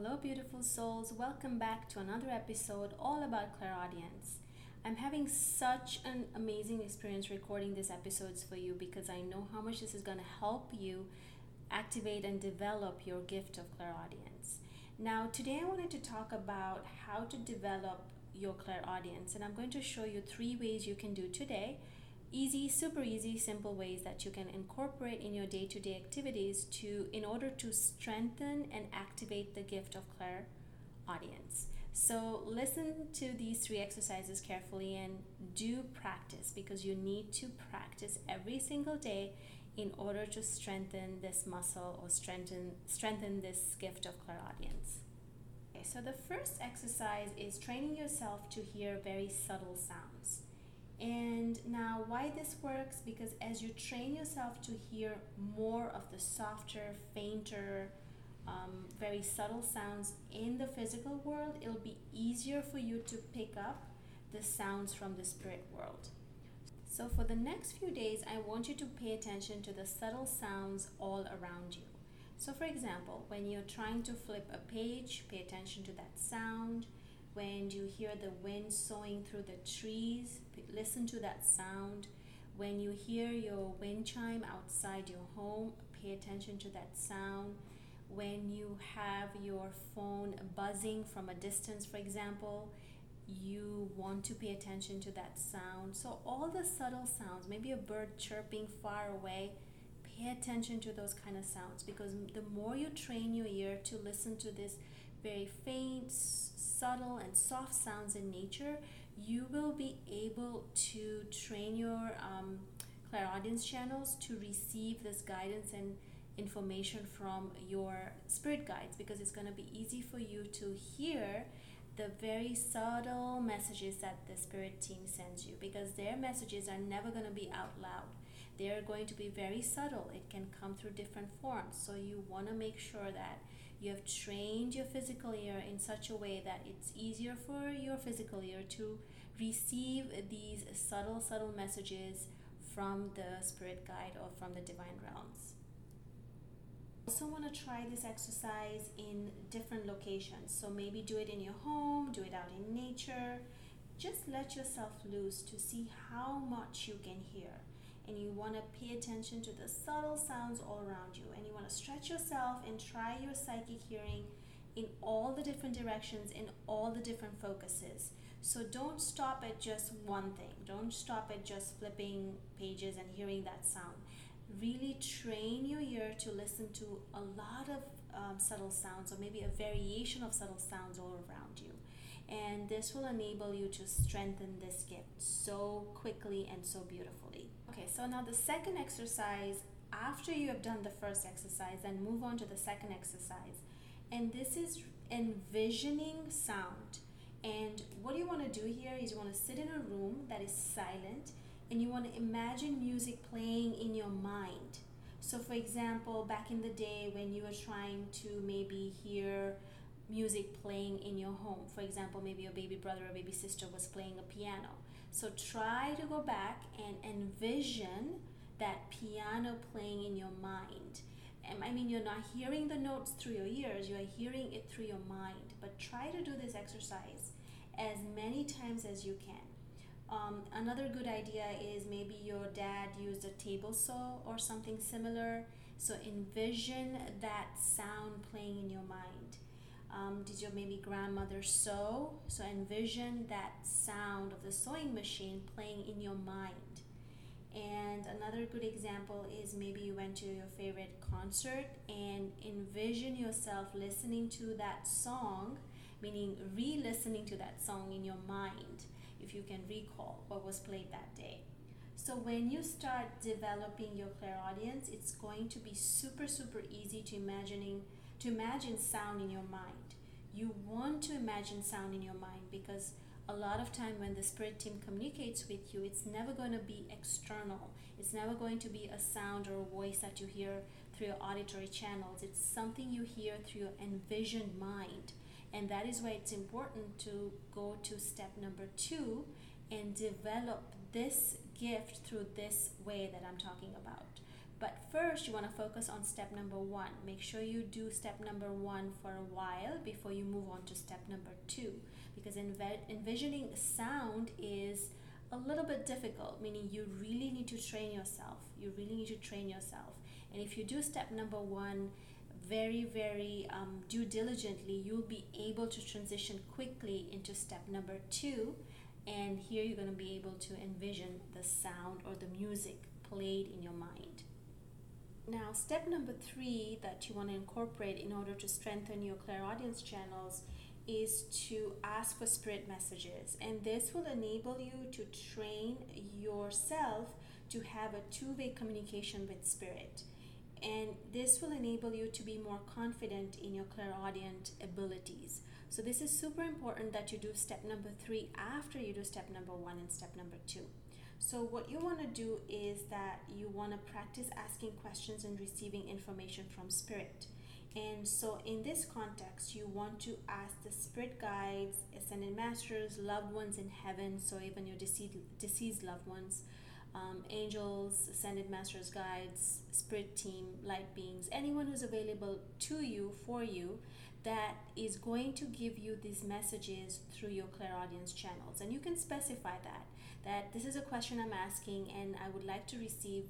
Hello, beautiful souls. Welcome back to another episode all about clairaudience. I'm having such an amazing experience recording these episodes for you because I know how much this is going to help you activate and develop your gift of clairaudience. Now, today I wanted to talk about how to develop your clairaudience, and I'm going to show you three ways you can do today easy super easy simple ways that you can incorporate in your day-to-day activities to in order to strengthen and activate the gift of clair audience. So listen to these three exercises carefully and do practice because you need to practice every single day in order to strengthen this muscle or strengthen strengthen this gift of clairaudience okay so the first exercise is training yourself to hear very subtle sounds and now, why this works? Because as you train yourself to hear more of the softer, fainter, um, very subtle sounds in the physical world, it'll be easier for you to pick up the sounds from the spirit world. So, for the next few days, I want you to pay attention to the subtle sounds all around you. So, for example, when you're trying to flip a page, pay attention to that sound when you hear the wind soughing through the trees, listen to that sound. When you hear your wind chime outside your home, pay attention to that sound. When you have your phone buzzing from a distance, for example, you want to pay attention to that sound. So, all the subtle sounds, maybe a bird chirping far away, pay attention to those kind of sounds because the more you train your ear to listen to this very faint, subtle, and soft sounds in nature, you will be able to train your um, clairaudience channels to receive this guidance and information from your spirit guides because it's going to be easy for you to hear the very subtle messages that the spirit team sends you because their messages are never going to be out loud. They're going to be very subtle. It can come through different forms. So you want to make sure that you have trained your physical ear in such a way that it's easier for your physical ear to receive these subtle, subtle messages from the spirit guide or from the divine realms. Also, want to try this exercise in different locations. So, maybe do it in your home, do it out in nature. Just let yourself loose to see how much you can hear and you want to pay attention to the subtle sounds all around you and you want to stretch yourself and try your psychic hearing in all the different directions in all the different focuses. So don't stop at just one thing. Don't stop at just flipping pages and hearing that sound. Really train your ear to listen to a lot of um, subtle sounds or maybe a variation of subtle sounds all around and this will enable you to strengthen this gift so quickly and so beautifully. Okay, so now the second exercise, after you have done the first exercise, then move on to the second exercise. And this is envisioning sound. And what you want to do here is you want to sit in a room that is silent and you want to imagine music playing in your mind. So, for example, back in the day when you were trying to maybe hear music playing in your home. For example, maybe your baby brother or baby sister was playing a piano. So try to go back and envision that piano playing in your mind. I mean, you're not hearing the notes through your ears, you're hearing it through your mind. But try to do this exercise as many times as you can. Um, another good idea is maybe your dad used a table saw or something similar. So envision that sound playing in your mind. Um, did your maybe grandmother sew? So envision that sound of the sewing machine playing in your mind. And another good example is maybe you went to your favorite concert and envision yourself listening to that song, meaning re listening to that song in your mind, if you can recall what was played that day. So when you start developing your clairaudience, it's going to be super, super easy to imagining to imagine sound in your mind. You want to imagine sound in your mind because a lot of time when the spirit team communicates with you, it's never going to be external. It's never going to be a sound or a voice that you hear through your auditory channels. It's something you hear through your envisioned mind. And that is why it's important to go to step number two and develop this gift through this way that I'm talking about But first, you want to focus on step number one. Make sure you do step number one for a while before you move on to step number two. Because env- envisioning sound is a little bit difficult, meaning you really need to train yourself. You really need to train yourself. And if you do step number one very, very um, do diligently, you'll be able to transition quickly into step number two. And here you're going to be able to envision the sound or the music played in your mind. Now, step number three that you want to incorporate in order to strengthen your clairaudience channels is to ask for spirit messages. And this will enable you to train yourself to have a two way communication with spirit. And this will enable you to be more confident in your clairaudient abilities. So, this is super important that you do step number three after you do step number one and step number two. So, what you want to do is that you want to practice asking questions and receiving information from spirit. And so, in this context, you want to ask the spirit guides, ascended masters, loved ones in heaven, so even your deceased, deceased loved ones, um, angels, ascended masters, guides, spirit team, light beings, anyone who's available to you, for you, that is going to give you these messages through your clairaudience channels. And you can specify that that this is a question I'm asking and I would like to receive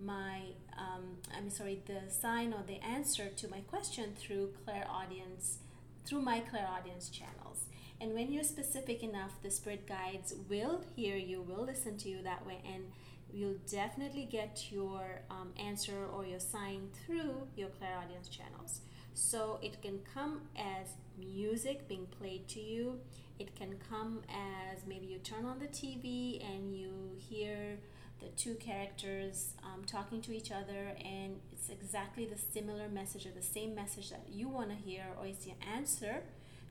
my um, I'm sorry the sign or the answer to my question through clairaudience through my clairaudience channels. And when you're specific enough the spirit guides will hear you will listen to you that way and you'll definitely get your um, answer or your sign through your clairaudience channels. So it can come as music being played to you it can come as maybe you turn on the TV and you hear the two characters um, talking to each other, and it's exactly the similar message or the same message that you want to hear, or it's the answer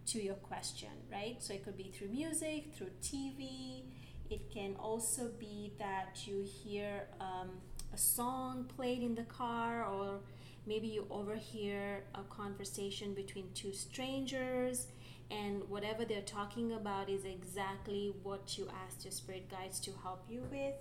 to your question, right? So it could be through music, through TV. It can also be that you hear um, a song played in the car, or maybe you overhear a conversation between two strangers and whatever they're talking about is exactly what you asked your spirit guides to help you with.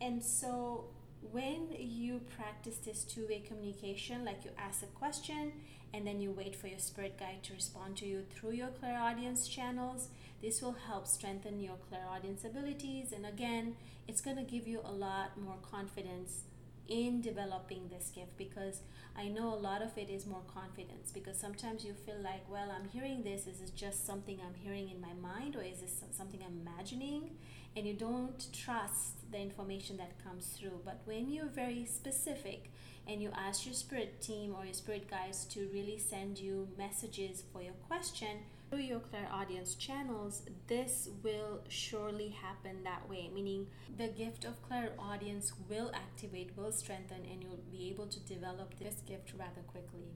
And so when you practice this two way communication, like you ask a question and then you wait for your spirit guide to respond to you through your clairaudience channels, this will help strengthen your clairaudience abilities. And again, it's going to give you a lot more confidence in developing this gift because I know a lot of it is more confidence because sometimes you feel like, well, I'm hearing this. Is it just something I'm hearing in my mind or is this something I'm imagining? And you don't trust the information that comes through. But when you're very specific and you ask your spirit team or your spirit guides to really send you messages for your question, through your clairaudience channels, this will surely happen that way, meaning the gift of clairaudience will activate, will strengthen, and you'll be able to develop this gift rather quickly.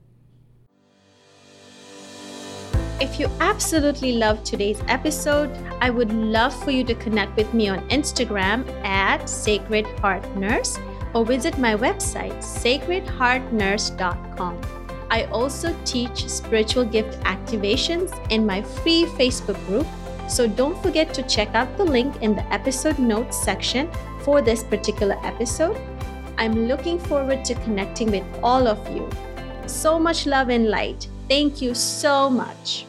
If you absolutely loved today's episode, I would love for you to connect with me on Instagram at Sacred Heart Nurse or visit my website, sacredheartnurse.com. I also teach spiritual gift activations in my free Facebook group, so don't forget to check out the link in the episode notes section for this particular episode. I'm looking forward to connecting with all of you. So much love and light. Thank you so much.